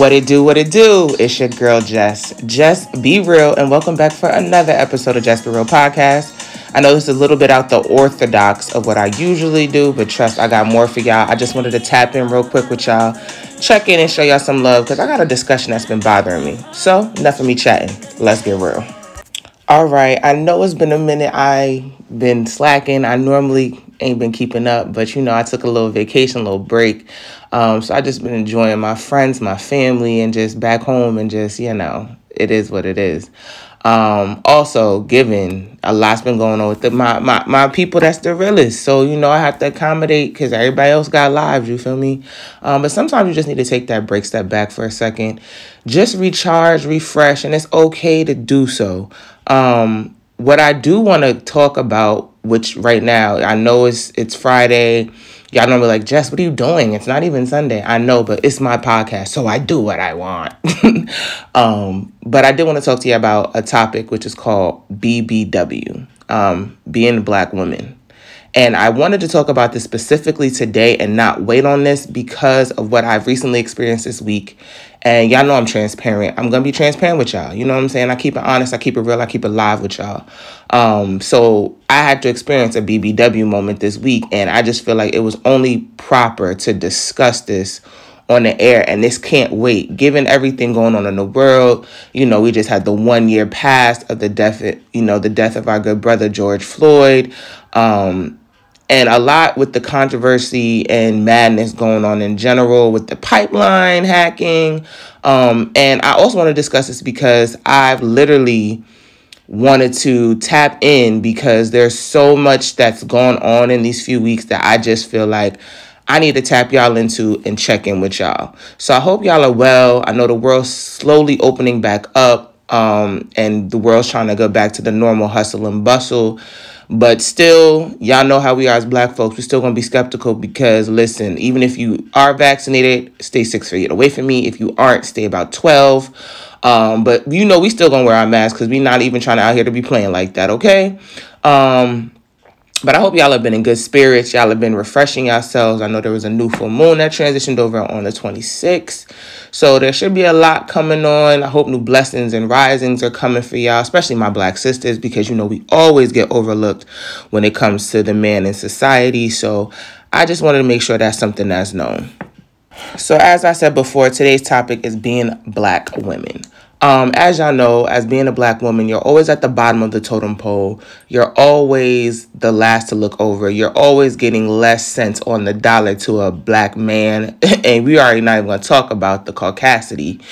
What it do, what it do? It's your girl Jess. Jess, be real, and welcome back for another episode of Jess Be Real Podcast. I know this is a little bit out the orthodox of what I usually do, but trust I got more for y'all. I just wanted to tap in real quick with y'all, check in and show y'all some love because I got a discussion that's been bothering me. So, enough of me chatting. Let's get real. All right, I know it's been a minute. I been slacking. I normally ain't been keeping up, but you know, I took a little vacation, a little break. Um, so I just been enjoying my friends, my family, and just back home, and just you know, it is what it is. Um, also, given a lot's been going on with the, my, my my people that's the realest, so you know I have to accommodate because everybody else got lives. You feel me? Um, but sometimes you just need to take that break, step back for a second, just recharge, refresh, and it's okay to do so. Um, what I do want to talk about, which right now I know it's it's Friday Y'all me like, Jess, what are you doing? It's not even Sunday. I know, but it's my podcast, so I do what I want. um, but I did want to talk to you about a topic which is called BBW, um, being a black woman. And I wanted to talk about this specifically today and not wait on this because of what I've recently experienced this week. And y'all know I'm transparent. I'm to be transparent with y'all. You know what I'm saying? I keep it honest, I keep it real, I keep it live with y'all. Um, so I had to experience a BBW moment this week, and I just feel like it was only proper to discuss this on the air and this can't wait given everything going on in the world you know we just had the one year past of the death you know the death of our good brother george floyd um, and a lot with the controversy and madness going on in general with the pipeline hacking. Um, and I also want to discuss this because I've literally wanted to tap in because there's so much that's gone on in these few weeks that I just feel like I need to tap y'all into and check in with y'all. So I hope y'all are well. I know the world's slowly opening back up um, and the world's trying to go back to the normal hustle and bustle. But still, y'all know how we are as black folks. We're still to be skeptical because, listen, even if you are vaccinated, stay six feet away from me. If you aren't, stay about 12. Um, but you know, we still to wear our masks because we're not even trying to out here to be playing like that, okay? Um, but I hope y'all have been in good spirits. Y'all have been refreshing yourselves. I know there was a new full moon that transitioned over on the 26th. So there should be a lot coming on. I hope new blessings and risings are coming for y'all, especially my black sisters, because you know we always get overlooked when it comes to the man in society. So I just wanted to make sure that's something that's known. So, as I said before, today's topic is being black women. Um, as y'all know, as being a black woman, you're always at the bottom of the totem pole. You're always the last to look over. You're always getting less cents on the dollar to a black man. and we already not even going to talk about the caucasity.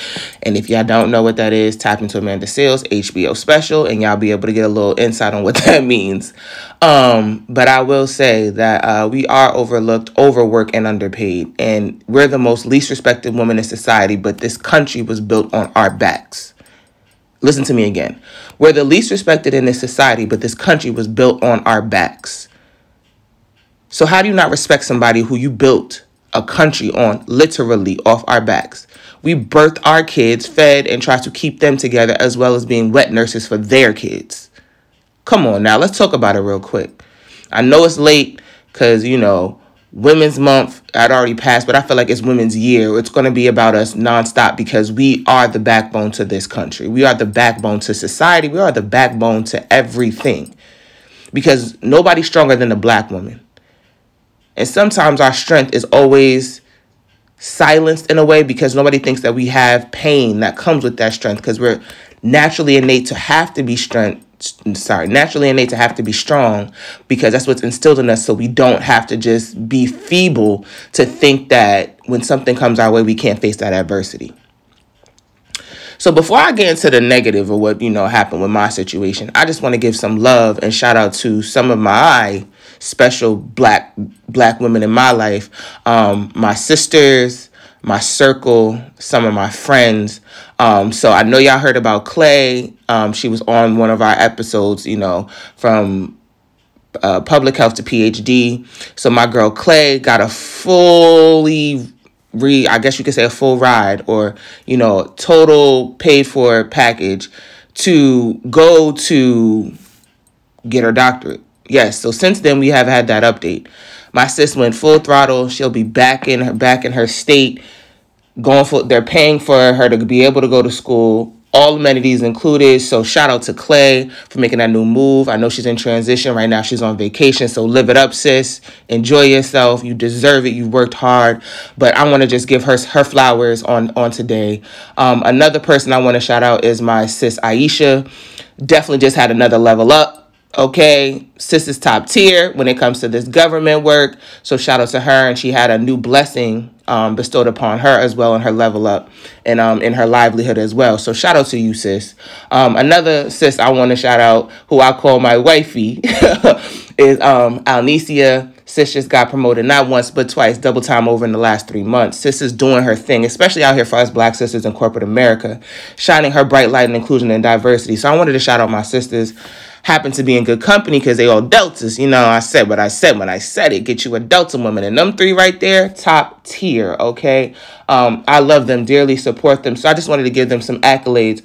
And if y'all don't know what that is, tap into Amanda Seales HBO special, and y'all be able to get a little insight on what that means. Um, but I will say that uh, we are overlooked, overworked, and underpaid. And we're the most least respected women in society, but this country was built on our backs. Listen to me again. We're the least respected in this society, but this country was built on our backs. So, how do you not respect somebody who you built a country on literally off our backs? We birthed our kids, fed, and tried to keep them together as well as being wet nurses for their kids. Come on now, let's talk about it real quick. I know it's late because, you know, Women's Month had already passed, but I feel like it's Women's Year. It's going to be about us nonstop because we are the backbone to this country. We are the backbone to society. We are the backbone to everything because nobody's stronger than a black woman. And sometimes our strength is always silenced in a way because nobody thinks that we have pain that comes with that strength because we're naturally innate to have to be strength sorry, naturally innate to have to be strong because that's what's instilled in us so we don't have to just be feeble to think that when something comes our way we can't face that adversity. So before I get into the negative of what, you know, happened with my situation, I just want to give some love and shout out to some of my special black black women in my life, um, my sisters, my circle, some of my friends. Um, so I know y'all heard about Clay. Um, she was on one of our episodes, you know, from uh, public health to PhD. So my girl Clay got a fully re, I guess you could say a full ride or, you know, total paid for package to go to get her doctorate. Yes. So since then we have had that update. My sis went full throttle. She'll be back in her back in her state going for they're paying for her to be able to go to school all amenities included. So shout out to Clay for making that new move. I know she's in transition right now. She's on vacation. So live it up, sis. Enjoy yourself. You deserve it. You worked hard. But I want to just give her her flowers on on today. Um, another person I want to shout out is my sis Aisha. Definitely just had another level up Okay, sis is top tier when it comes to this government work. So shout out to her, and she had a new blessing um, bestowed upon her as well in her level up and um, in her livelihood as well. So shout out to you, sis. Um, another sis I want to shout out, who I call my wifey, is um, Alnicia. Sis just got promoted not once but twice, double time over in the last three months. Sis is doing her thing, especially out here for us black sisters in corporate America, shining her bright light in inclusion and diversity. So I wanted to shout out my sisters happen to be in good company because they all deltas. You know, I said what I said when I said it. Get you a delta woman. And them three right there, top tier, okay? Um, I love them dearly, support them. So I just wanted to give them some accolades,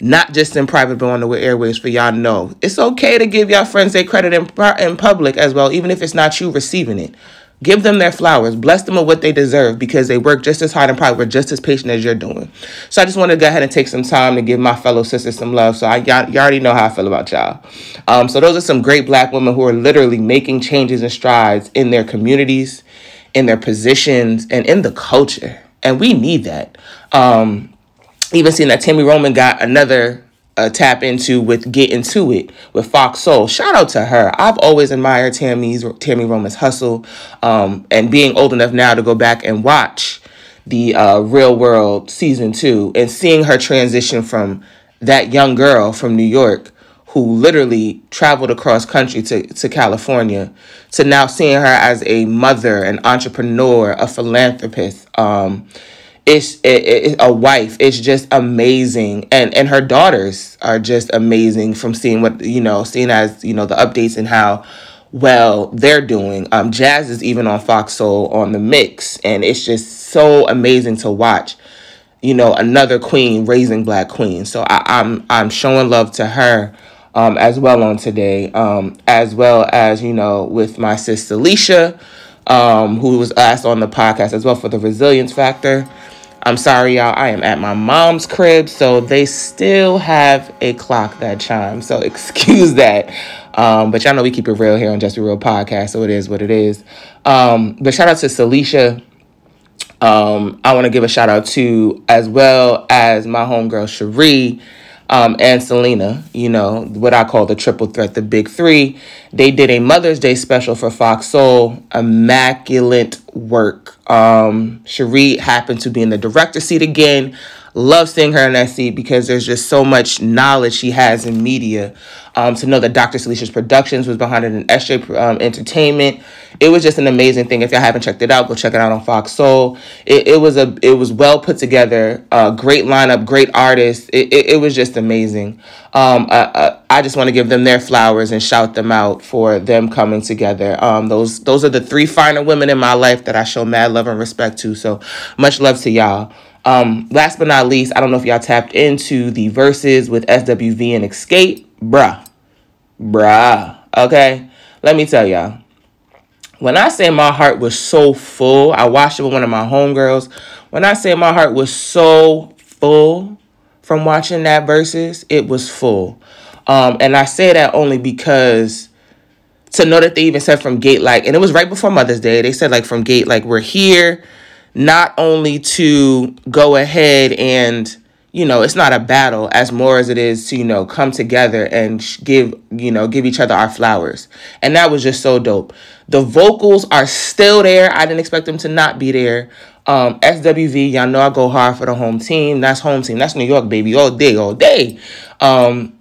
not just in private, but on the airways for y'all know. It's okay to give y'all friends their credit in, in public as well, even if it's not you receiving it. Give them their flowers. Bless them with what they deserve because they work just as hard and probably were just as patient as you're doing. So I just want to go ahead and take some time to give my fellow sisters some love. So I y'all, you already know how I feel about y'all. Um, so those are some great black women who are literally making changes and strides in their communities, in their positions, and in the culture. And we need that. Um, even seeing that Tami Roman got another uh, tap into with Get Into It with Fox Soul. Shout out to her. I've always admired Tami's Tami Roman's hustle, um, and being old enough now to go back and watch the uh, Real World season two and seeing her transition from that young girl from New York who literally traveled across country to, to California to now seeing her as a mother, an entrepreneur, a philanthropist. Um, it's it, it, a wife. It's just amazing. And and her daughters are just amazing from seeing what you know seeing as you know the updates and how well they're doing. Um jazz is even on fox soul on the mix and it's just so amazing to watch you know another queen raising black queens. So I, i'm i'm showing love to her um as well on today um as well as you know with my sister alicia um who was asked on the podcast as well for the resilience factor I'm sorry, y'all. I am at my mom's crib, so they still have a clock that chimes. So excuse that. Um, but y'all know we keep it real here on Jess Be Real podcast, so it is what it is. Um, but shout out to Celicia. Um, I want to give a shout out to as well as my homegirl Cherie um, and Selena, you know, what I call the triple threat, the big three. They did a Mother's Day special for Fox Soul. Immaculate work. Um, Cherie happened to be in the director seat again. Love seeing her in that seat because there's just so much knowledge she has in media. Um, to know that Dr. Celicia's Productions was behind it and SJ um, Entertainment. It was just an amazing thing. If y'all haven't checked it out, go check it out on Fox Soul. It, it was a it was well put together, uh, great lineup, great artists. It, it, it was just amazing. Um, I, I, I just want to give them their flowers and shout them out for them coming together. Um, those those are the three final women in my life that I show mad love and respect to. So much love to y'all. Um, last but not least, I don't know if y'all tapped into the Verzuz with SWV and Xscape. Bruh. Bruh. Okay? Let me tell y'all. When I say my heart was so full, I watched it with one of my homegirls. When I say my heart was so full from watching that Verzuz, it was full. Um, and I say that only because to know that they even said from gate like and it was right before mother's day they said like from gate like we're here not only to go ahead and you know it's not a battle as more as it is to you know come together and give you know give each other our flowers. And that was just so dope. The vocals are still there. I didn't expect them to not be there. Um swv y'all know i go hard for the home team. That's home team. That's new york baby all day all day. Um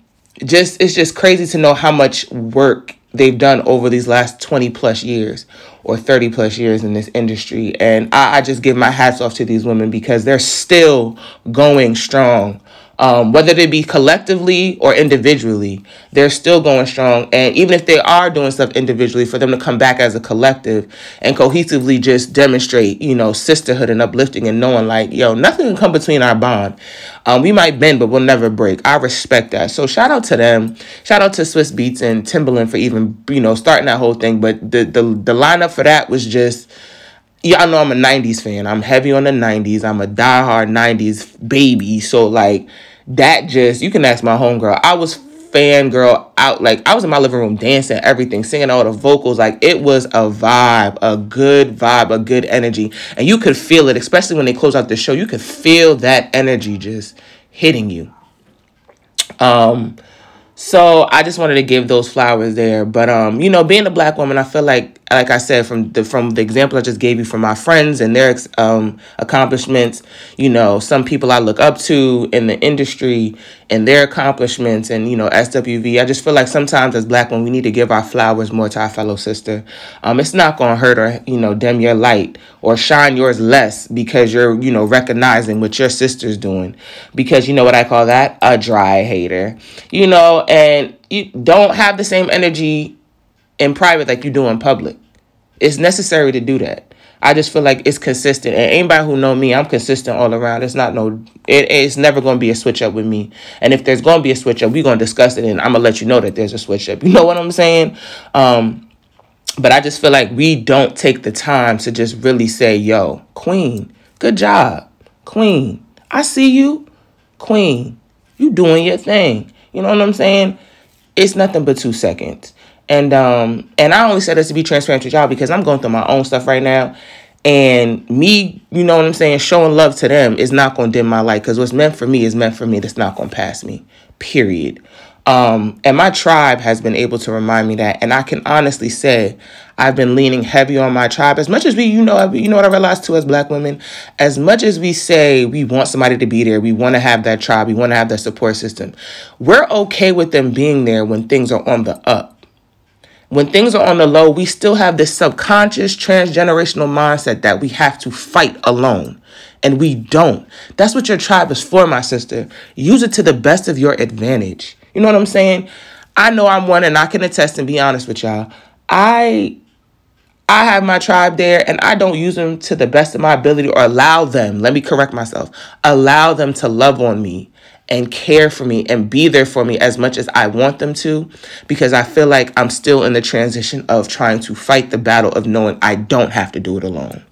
just it's just crazy to know how much work they've done over these last 20 plus years or 30 plus years in this industry. And I, I just give my hats off to these women because they're still going strong um, whether they be collectively or individually, they're still going strong. And even if they are doing stuff individually, for them to come back as a collective and cohesively just demonstrate, you know, sisterhood and uplifting and knowing like, yo, nothing can come between our bond. Um, we might bend, but we'll never break. I respect that. So shout out to them. Shout out to Swizz Beatz and Timbaland for even, you know, starting that whole thing. But the the, the lineup for that was just yeah, I know I'm a 90s fan. I'm heavy on the 90s. I'm a diehard 90s baby. So like that just you can ask my homegirl. I was fangirl out like I was in my living room dancing, everything, singing all the vocals. Like it was a vibe, a good vibe, a good energy. And you could feel it, especially when they close out the show. You could feel that energy just hitting you. Um so I just wanted to give those flowers there. But um, you know, being a black woman, I feel like, like I said, from the from the example I just gave you from my friends and their um accomplishments, you know, some people I look up to in the industry and their accomplishments, and you know, SWV. I just feel like sometimes as black women, we need to give our flowers more to our fellow sister. Um, it's not gonna hurt or you know dim your light or shine yours less because you're you know recognizing what your sister's doing, because you know what I call that a dry hater, you know and you don't have the same energy in private like you do in public. It's necessary to do that. I just feel like it's consistent. And anybody who know me, I'm consistent all around. It's not no it, it's never gonna be a switch up with me. And if there's gonna be a switch up, we're gonna discuss it and I'm gonna let you know that there's a switch up. You know what I'm saying? Um, but I just feel like we don't take the time to just really say, yo, Queen, good job. Queen, I see you. Queen, you doing your thing. You know what I'm saying? It's nothing but two seconds. And um and I only said this to be transparent with y'all because I'm going through my own stuff right now. And me, you know what I'm saying, showing love to them is not gonna dim my light because what's meant for me is meant for me. That's not gonna pass me. Period. Um, and my tribe has been able to remind me that. And I can honestly say I've been leaning heavy on my tribe. As much as we, you know, you know what I realized too as black women, as much as we say we want somebody to be there, we want to have that tribe, we want to have that support system. We're okay with them being there when things are on the up. When things are on the low, we still have this subconscious transgenerational mindset that we have to fight alone. And we don't. That's what your tribe is for, my sister. Use it to the best of your advantage. You know what I'm saying? I know I'm one and I can attest and be honest with y'all. I I have my tribe there and I don't use them to the best of my ability or allow them, let me correct myself, allow them to love on me and care for me and be there for me as much as I want them to because I feel like I'm still in the transition of trying to fight the battle of knowing I don't have to do it alone.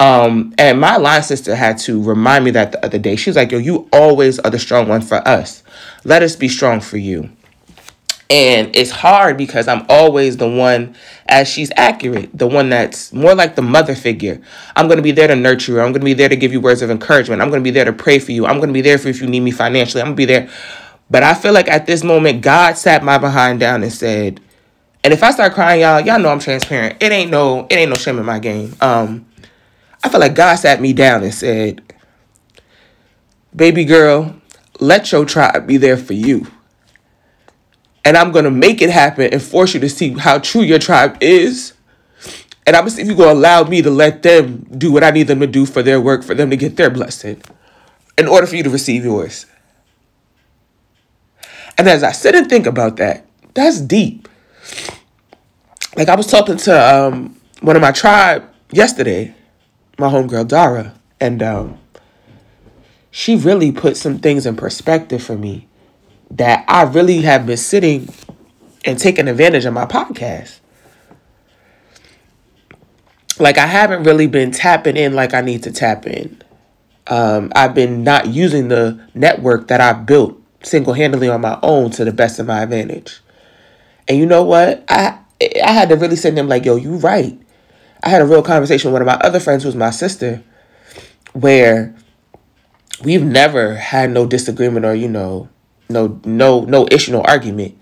Um, and my line sister had to remind me that the other day. She was like, Yo, you always are the strong one for us. Let us be strong for you. And it's hard because I'm always the one, as she's accurate, the one that's more like the mother figure. I'm going to be there to nurture you. I'm going to be there to give you words of encouragement. I'm going to be there to pray for you. I'm going to be there for if you need me financially. I'm going to be there. But I feel like at this moment, God sat my behind down and said, and if I start crying, y'all, y'all know I'm transparent. It ain't no, it ain't no shame in my game. Um, I feel like God sat me down and said, baby girl, let your tribe be there for you and I'm gonna make it happen and force you to see how true your tribe is. And I'm gonna see if you're gonna allow me to let them do what I need them to do for their work, for them to get their blessing, in order for you to receive yours. And as I sit and think about that, that's deep. Like I was talking to um, one of my tribe yesterday, my homegirl Dara, and um, she really put some things in perspective for me that I really have been sitting and taking advantage of my podcast. Like I haven't really been tapping in like I need to tap in. Um, I've been not using the network that I've built single handedly on my own to the best of my advantage. And you know what? I I had to really to them like, yo, you right. I had a real conversation with one of my other friends who's my sister, where we've never had no disagreement or, you know, no no no issue, no argument.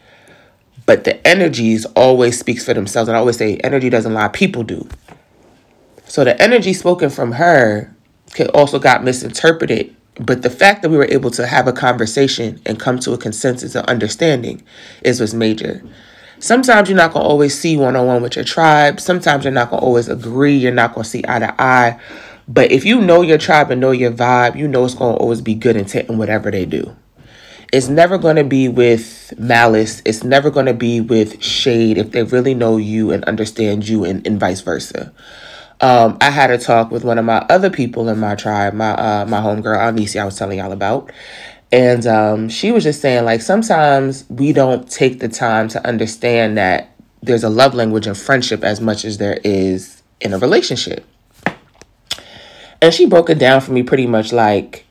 But the energies always speaks for themselves. And I always say energy doesn't lie, people do. So the energy spoken from her could also got misinterpreted. But the fact that we were able to have a conversation and come to a consensus of understanding is what's major. Sometimes you're not gonna always see one on one with your tribe. Sometimes you're not gonna always agree. You're not gonna see eye to eye. But if you know your tribe and know your vibe, you know it's gonna always be good intent in whatever they do it's never going to be with malice. It's never going to be with shade if they really know you and understand you and, and vice versa. Um, I had a talk with one of my other people in my tribe, my uh, my homegirl, Anisi, I was telling y'all about. And um, she was just saying, like, sometimes we don't take the time to understand that there's a love language in friendship as much as there is in a relationship. And she broke it down for me pretty much like,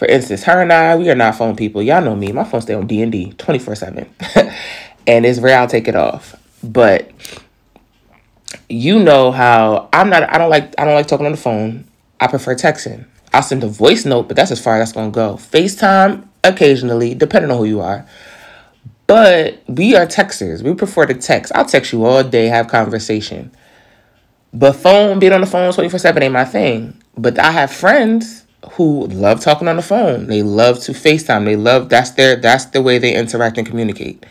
for instance, her and I, we are not phone people. Y'all know me. My phone stay on D and D 24-7. and it's rare I'll take it off. But you know how I'm not I don't like I don't like talking on the phone. I prefer texting. I'll send a voice note, but that's as far as that's gonna go. FaceTime occasionally, depending on who you are. But we are texters. We prefer to text. I'll text you all day, have conversation. But phone, being on the phone 24 7 ain't my thing. But I have friends who love talking on the phone. They love to FaceTime. They love that's their that's the way they interact and communicate.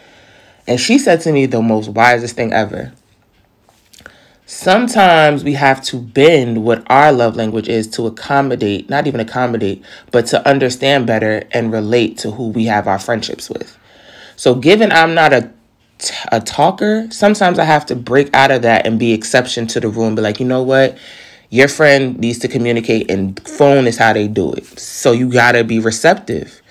And she said to me the most wisest thing ever. Sometimes we have to bend what our love language is to accommodate, not even accommodate, but to understand better and relate to who we have our friendships with. So, given I'm not a a talker, sometimes I have to break out of that and be exception to the rule and be like, you know what? Your friend needs to communicate and phone is how they do it. So you gotta be receptive.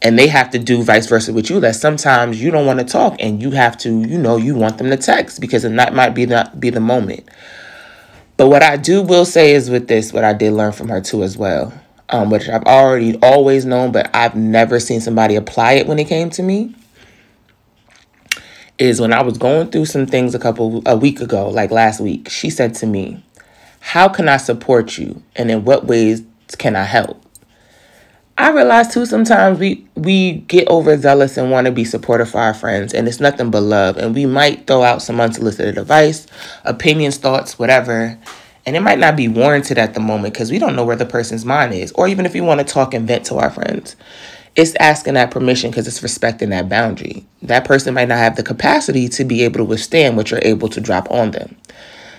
And they have to do vice versa with you. That sometimes you don't want to talk and you have to, you know, you want them to text because that might be the be the moment. But what I do will say is with this, what I did learn from her too as well. Um, which I've already always known, but I've never seen somebody apply it when it came to me is when I was going through some things a couple a week ago, like last week, she said to me, "How can I support you and in what ways can I help?" I realize too sometimes we we get overzealous and want to be supportive for our friends and it's nothing but love and we might throw out some unsolicited advice, opinions, thoughts, whatever. And it might not be warranted at the moment because we don't know where the person's mind is. Or even if we want to talk and vent to our friends it's asking that permission because it's respecting that boundary. That person might not have the capacity to be able to withstand what you're able to drop on them.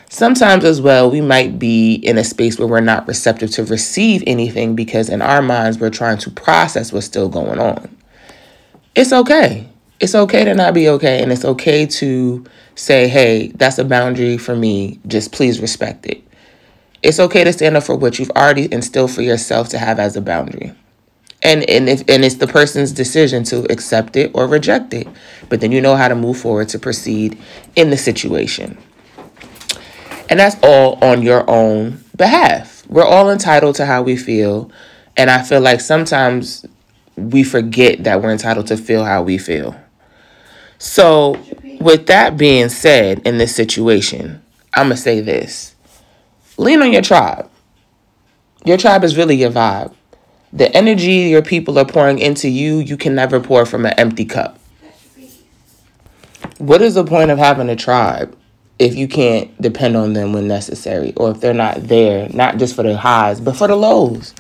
Sometimes, as well, we might be in a space where we're not receptive to receive anything because in our minds we're trying to process what's still going on. It's okay. It's okay to not be okay, and it's okay to say, hey, that's a boundary for me. Just please respect it. It's okay to stand up for what you've already instilled for yourself to have as a boundary and and if and it's the person's decision to accept it or reject it but then you know how to move forward to proceed in the situation and that's all on your own behalf. We're all entitled to how we feel. And i feel like sometimes we forget that we're entitled to feel how we feel. So with that being said in this situation i'm gonna say this. Lean on your tribe. Your tribe is really your vibe. The energy your people are pouring into you, you can never pour from an empty cup. What is the point of having a tribe if you can't depend on them when necessary or if they're not there, not just for the highs, but for the lows?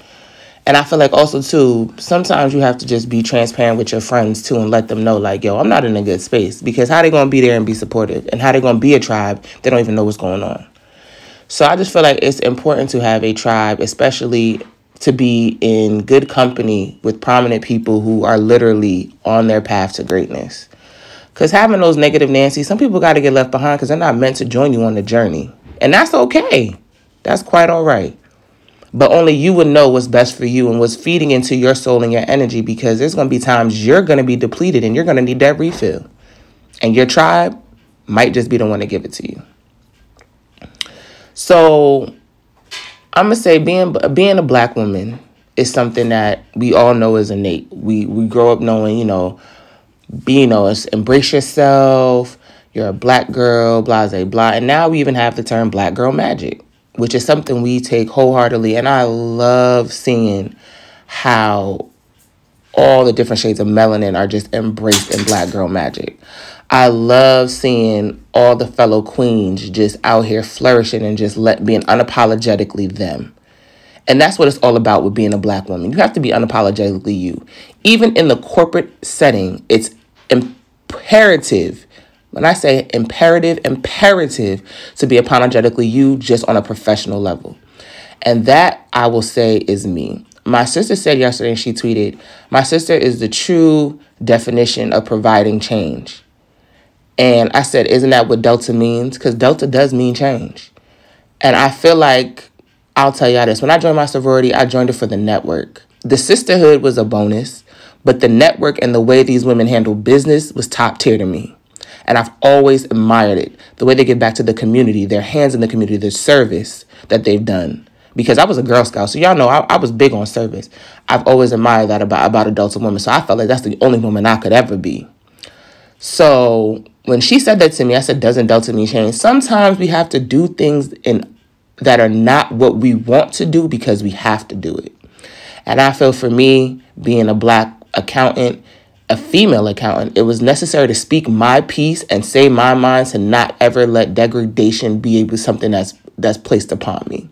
And I feel like also too, sometimes you have to just be transparent with your friends too and let them know like, yo, I'm not in a good space because how they gonna be there and be supportive and how they gonna be a tribe, they don't even know what's going on. So I just feel like it's important to have a tribe, especially to be in good company with prominent people who are literally on their path to greatness. Because having those negative Nancy, some people got to get left behind because they're not meant to join you on the journey. And that's okay. That's quite all right. But only you would know what's best for you and what's feeding into your soul and your energy because there's going to be times you're going to be depleted and you're going to need that refill. And your tribe might just be the one to give it to you. So I'm gonna say being being a black woman is something that we all know is innate. We we grow up knowing, you know, be you know, embrace yourself. You're a black girl, blah blah blah. And now we even have the term black girl magic, which is something we take wholeheartedly. And I love seeing how all the different shades of melanin are just embraced in black girl magic. I love seeing all the fellow queens just out here flourishing and just let being unapologetically them. And that's what it's all about with being a black woman. You have to be unapologetically you. Even in the corporate setting, it's imperative. When I say imperative, imperative to be apologetically you just on a professional level. And that I will say is me. My sister said yesterday, and she tweeted, My sister is the true definition of providing change. And I said, Isn't that what Delta means? Because Delta does mean change. And I feel like, I'll tell y'all this when I joined my sorority, I joined it for the network. The sisterhood was a bonus, but the network and the way these women handle business was top tier to me. And I've always admired it the way they give back to the community, their hands in the community, their service that they've done. because I was a Girl Scout. So y'all know I, I was big on service. I've always admired that about, about adults and women. So I felt like that's the only woman I could ever be. So when she said that to me, I said, doesn't Delta mean change? Sometimes we have to do things in that are not what we want to do because we have to do it. And I feel for me, being a black accountant, a female accountant, it was necessary to speak my piece and say my mind to not ever let degradation be able something that's that's placed upon me.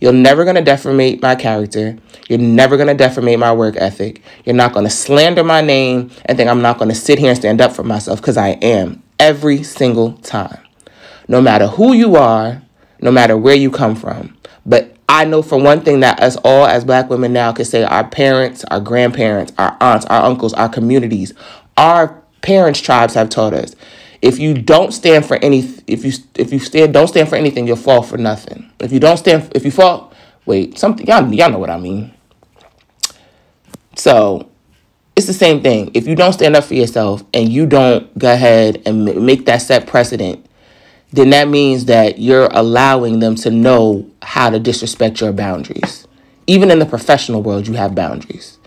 You're never gonna defamate my character. You're never gonna defamate my work ethic. You're not gonna slander my name and think I'm not gonna sit here and stand up for myself because I am every single time. No matter who you are, no matter where you come from. But I know for one thing that us all as black women now can say our parents, our grandparents, our aunts, our uncles, our communities, our parents' tribes have taught us. If you don't stand for any if you if you stand don't stand for anything, you'll fall for nothing. If you don't stand if you fall wait, something y'all y'all know what I mean. So it's the same thing. If you don't stand up for yourself and you don't go ahead and make that set precedent, then that means that you're allowing them to know how to disrespect your boundaries. Even in the professional world, you have boundaries.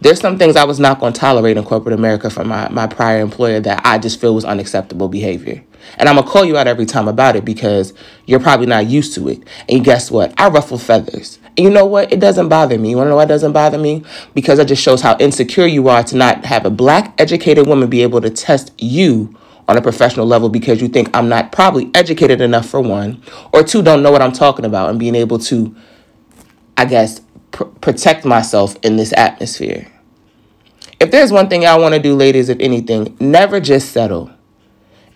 There's some things I was not going to tolerate in corporate America from my, my prior employer that I just feel was unacceptable behavior. And I'm going to call you out every time about it because you're probably not used to it. And guess what? I ruffle feathers. And you know what? It doesn't bother me. You want to know why it doesn't bother me? Because it just shows how insecure you are to not have a black educated woman be able to test you on a professional level because you think I'm not probably educated enough for one, or two, don't know what I'm talking about and being able to, I guess, pr- protect myself in this atmosphere. If there's one thing I want to do, ladies, if anything, never just settle.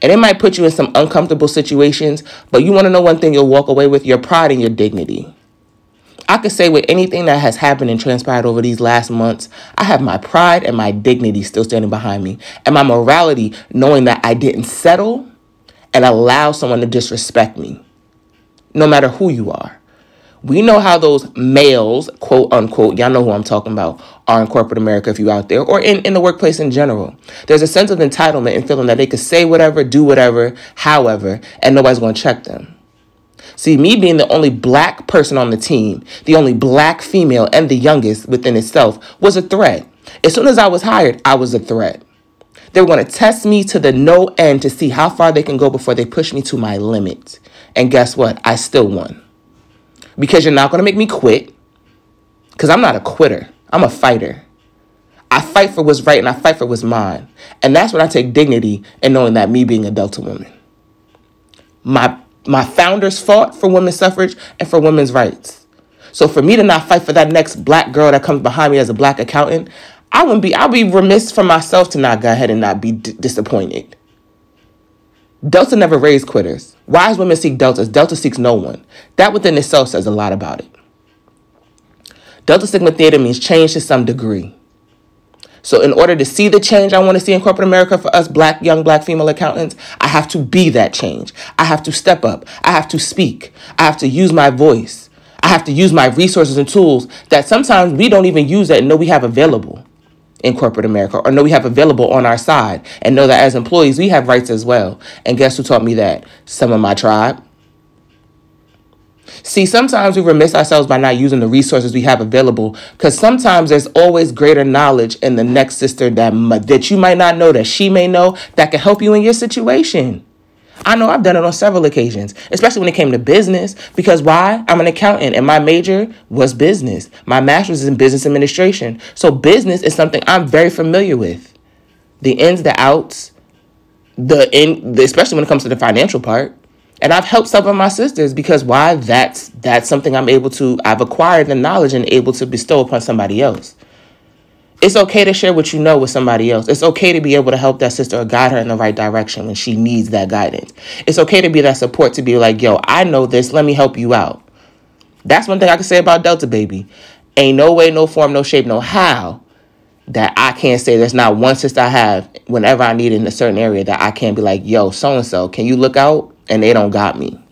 And it might put you in some uncomfortable situations, but you want to know one thing you'll walk away with your pride and your dignity. I could say with anything that has happened and transpired over these last months, I have my pride and my dignity still standing behind me, and my morality knowing that I didn't settle and allow someone to disrespect me, no matter who you are. We know how those males, quote unquote, y'all know who I'm talking about, are in corporate America if you out there, or in, in the workplace in general. There's a sense of entitlement and feeling that they could say whatever, do whatever, however, and nobody's to check them. See, me being the only black person on the team, the only black female, and the youngest within itself was a threat. As soon as I was hired, I was a threat. They were going to test me to the no end to see how far they can go before they push me to my limit. And guess what? I still won. Because you're not going to make me quit. Because I'm not a quitter, I'm a fighter. I fight for what's right and I fight for what's mine. And that's when I take dignity in knowing that me being a Delta woman. My my founders fought for women's suffrage and for women's rights. So for me to not fight for that next black girl that comes behind me as a black accountant, I wouldn't be. I'd be remiss for myself to not go ahead and not be d- disappointed. Delta never raised quitters. Wise women seek deltas. Delta seeks no one. That within itself says a lot about it. Delta Sigma Theta means change to some degree. So, in order to see the change I want to see in corporate America for us black, young black female accountants, I have to be that change. I have to step up. I have to speak. I have to use my voice. I have to use my resources and tools that sometimes we don't even use that and know we have available in corporate America or know we have available on our side and know that as employees we have rights as well. And guess who taught me that? Some of my tribe. See, sometimes we remiss ourselves by not using the resources we have available because sometimes there's always greater knowledge in the next sister that, that you might not know, that she may know, that can help you in your situation. I know I've done it on several occasions, especially when it came to business. Because why? I'm an accountant and my major was business. My master's is in business administration. So business is something I'm very familiar with. The ins, the outs, the in, especially when it comes to the financial part. And I've helped some of my sisters because why? That's that's something I'm able to I've acquired the knowledge and able to bestow upon somebody else. It's okay to share what you know with somebody else. It's okay to be able to help that sister or guide her in the right direction when she needs that guidance. It's okay to be that support to be like, yo, I know this, let me help you out. That's one thing I can say about Delta Baby. Ain't no way, no form, no shape, no how that I can't say there's not one sister I have whenever I need in a certain area that I can't be like, yo, so and so, can you look out? And they don't got me.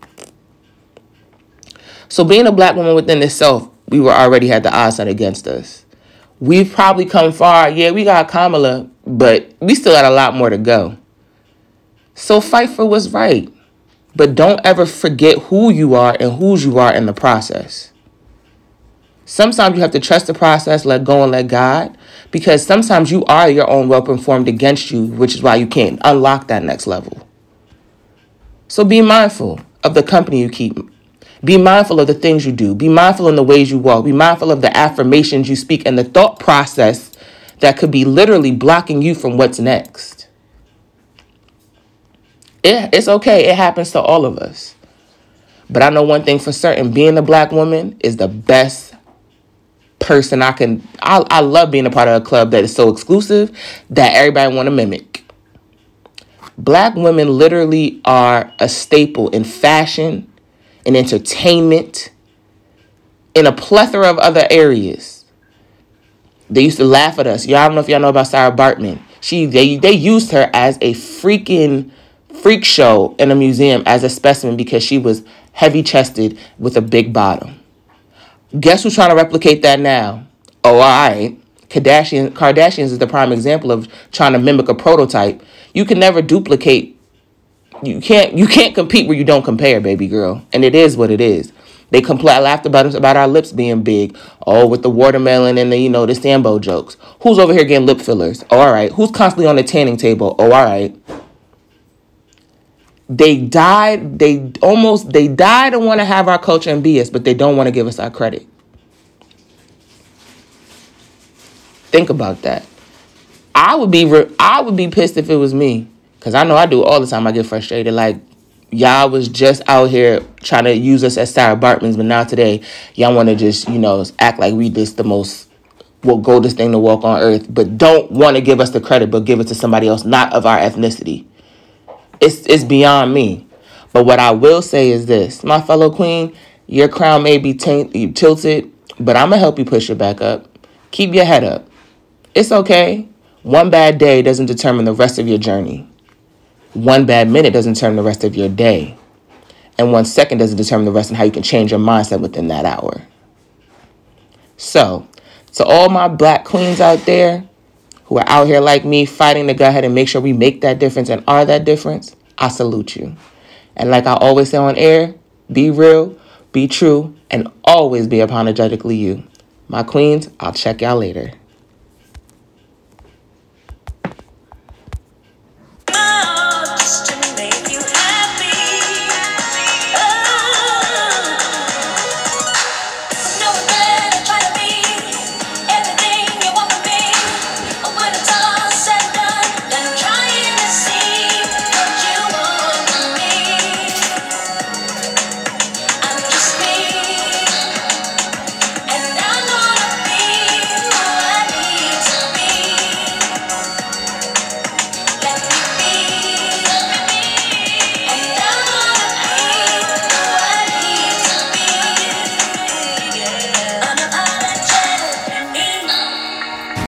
So being a black woman within itself, we were already had the odds set against us. We've probably come far. Yeah, we got Kamala, but we still got a lot more to go. So fight for what's right. But don't ever forget who you are and whose you are in the process. Sometimes you have to trust the process, let go and let God, because sometimes you are your own weapon formed against you, which is why you can't unlock that next level. So be mindful of the company you keep. Be mindful of the things you do. Be mindful in the ways you walk. Be mindful of the affirmations you speak and the thought process that could be literally blocking you from what's next. It, it's okay. It happens to all of us. But I know one thing for certain being a black woman is the best person I can. I, I love being a part of a club that is so exclusive that everybody want to mimic. Black women literally are a staple in fashion, in entertainment, in a plethora of other areas. They used to laugh at us. Y'all I don't know if y'all know about Sarah Bartman. She they they used her as a freaking freak show in a museum as a specimen because she was heavy chested with a big bottom. Guess who's trying to replicate that now? Oh, all right. Kardashian, Kardashians is the prime example of trying to mimic a prototype. You can never duplicate. You can't. You can't compete where you don't compare, baby girl. And it is what it is. They compl- I laughed about us about our lips being big. Oh, with the watermelon and the you know the Sambo jokes. Who's over here getting lip fillers? Oh, all right. Who's constantly on the tanning table? Oh, all right they died they almost they died and want to have our culture and be us but they don't want to give us our credit think about that i would be re- i would be pissed if it was me because i know i do all the time i get frustrated like y'all was just out here trying to use us as Sarah Bartmans, but now today y'all want to just you know act like we just the most will go this thing to walk on earth, but don't want to give us the credit, but give it to somebody else not of our ethnicity it's it's beyond me. But what I will say is this, my fellow queen, your crown may be taint, tilted, but I'm gonna help you push it back up. Keep your head up. It's okay. One bad day doesn't determine the rest of your journey. One bad minute doesn't determine the rest of your day. And one second doesn't determine the rest of how you can change your mindset within that hour. So, to all my black queens out there, who are out here like me fighting to go ahead and make sure we make that difference and are that difference, I salute you. And like I always say on air, be real, be true, and always be apologetically you. My queens, I'll check y'all later.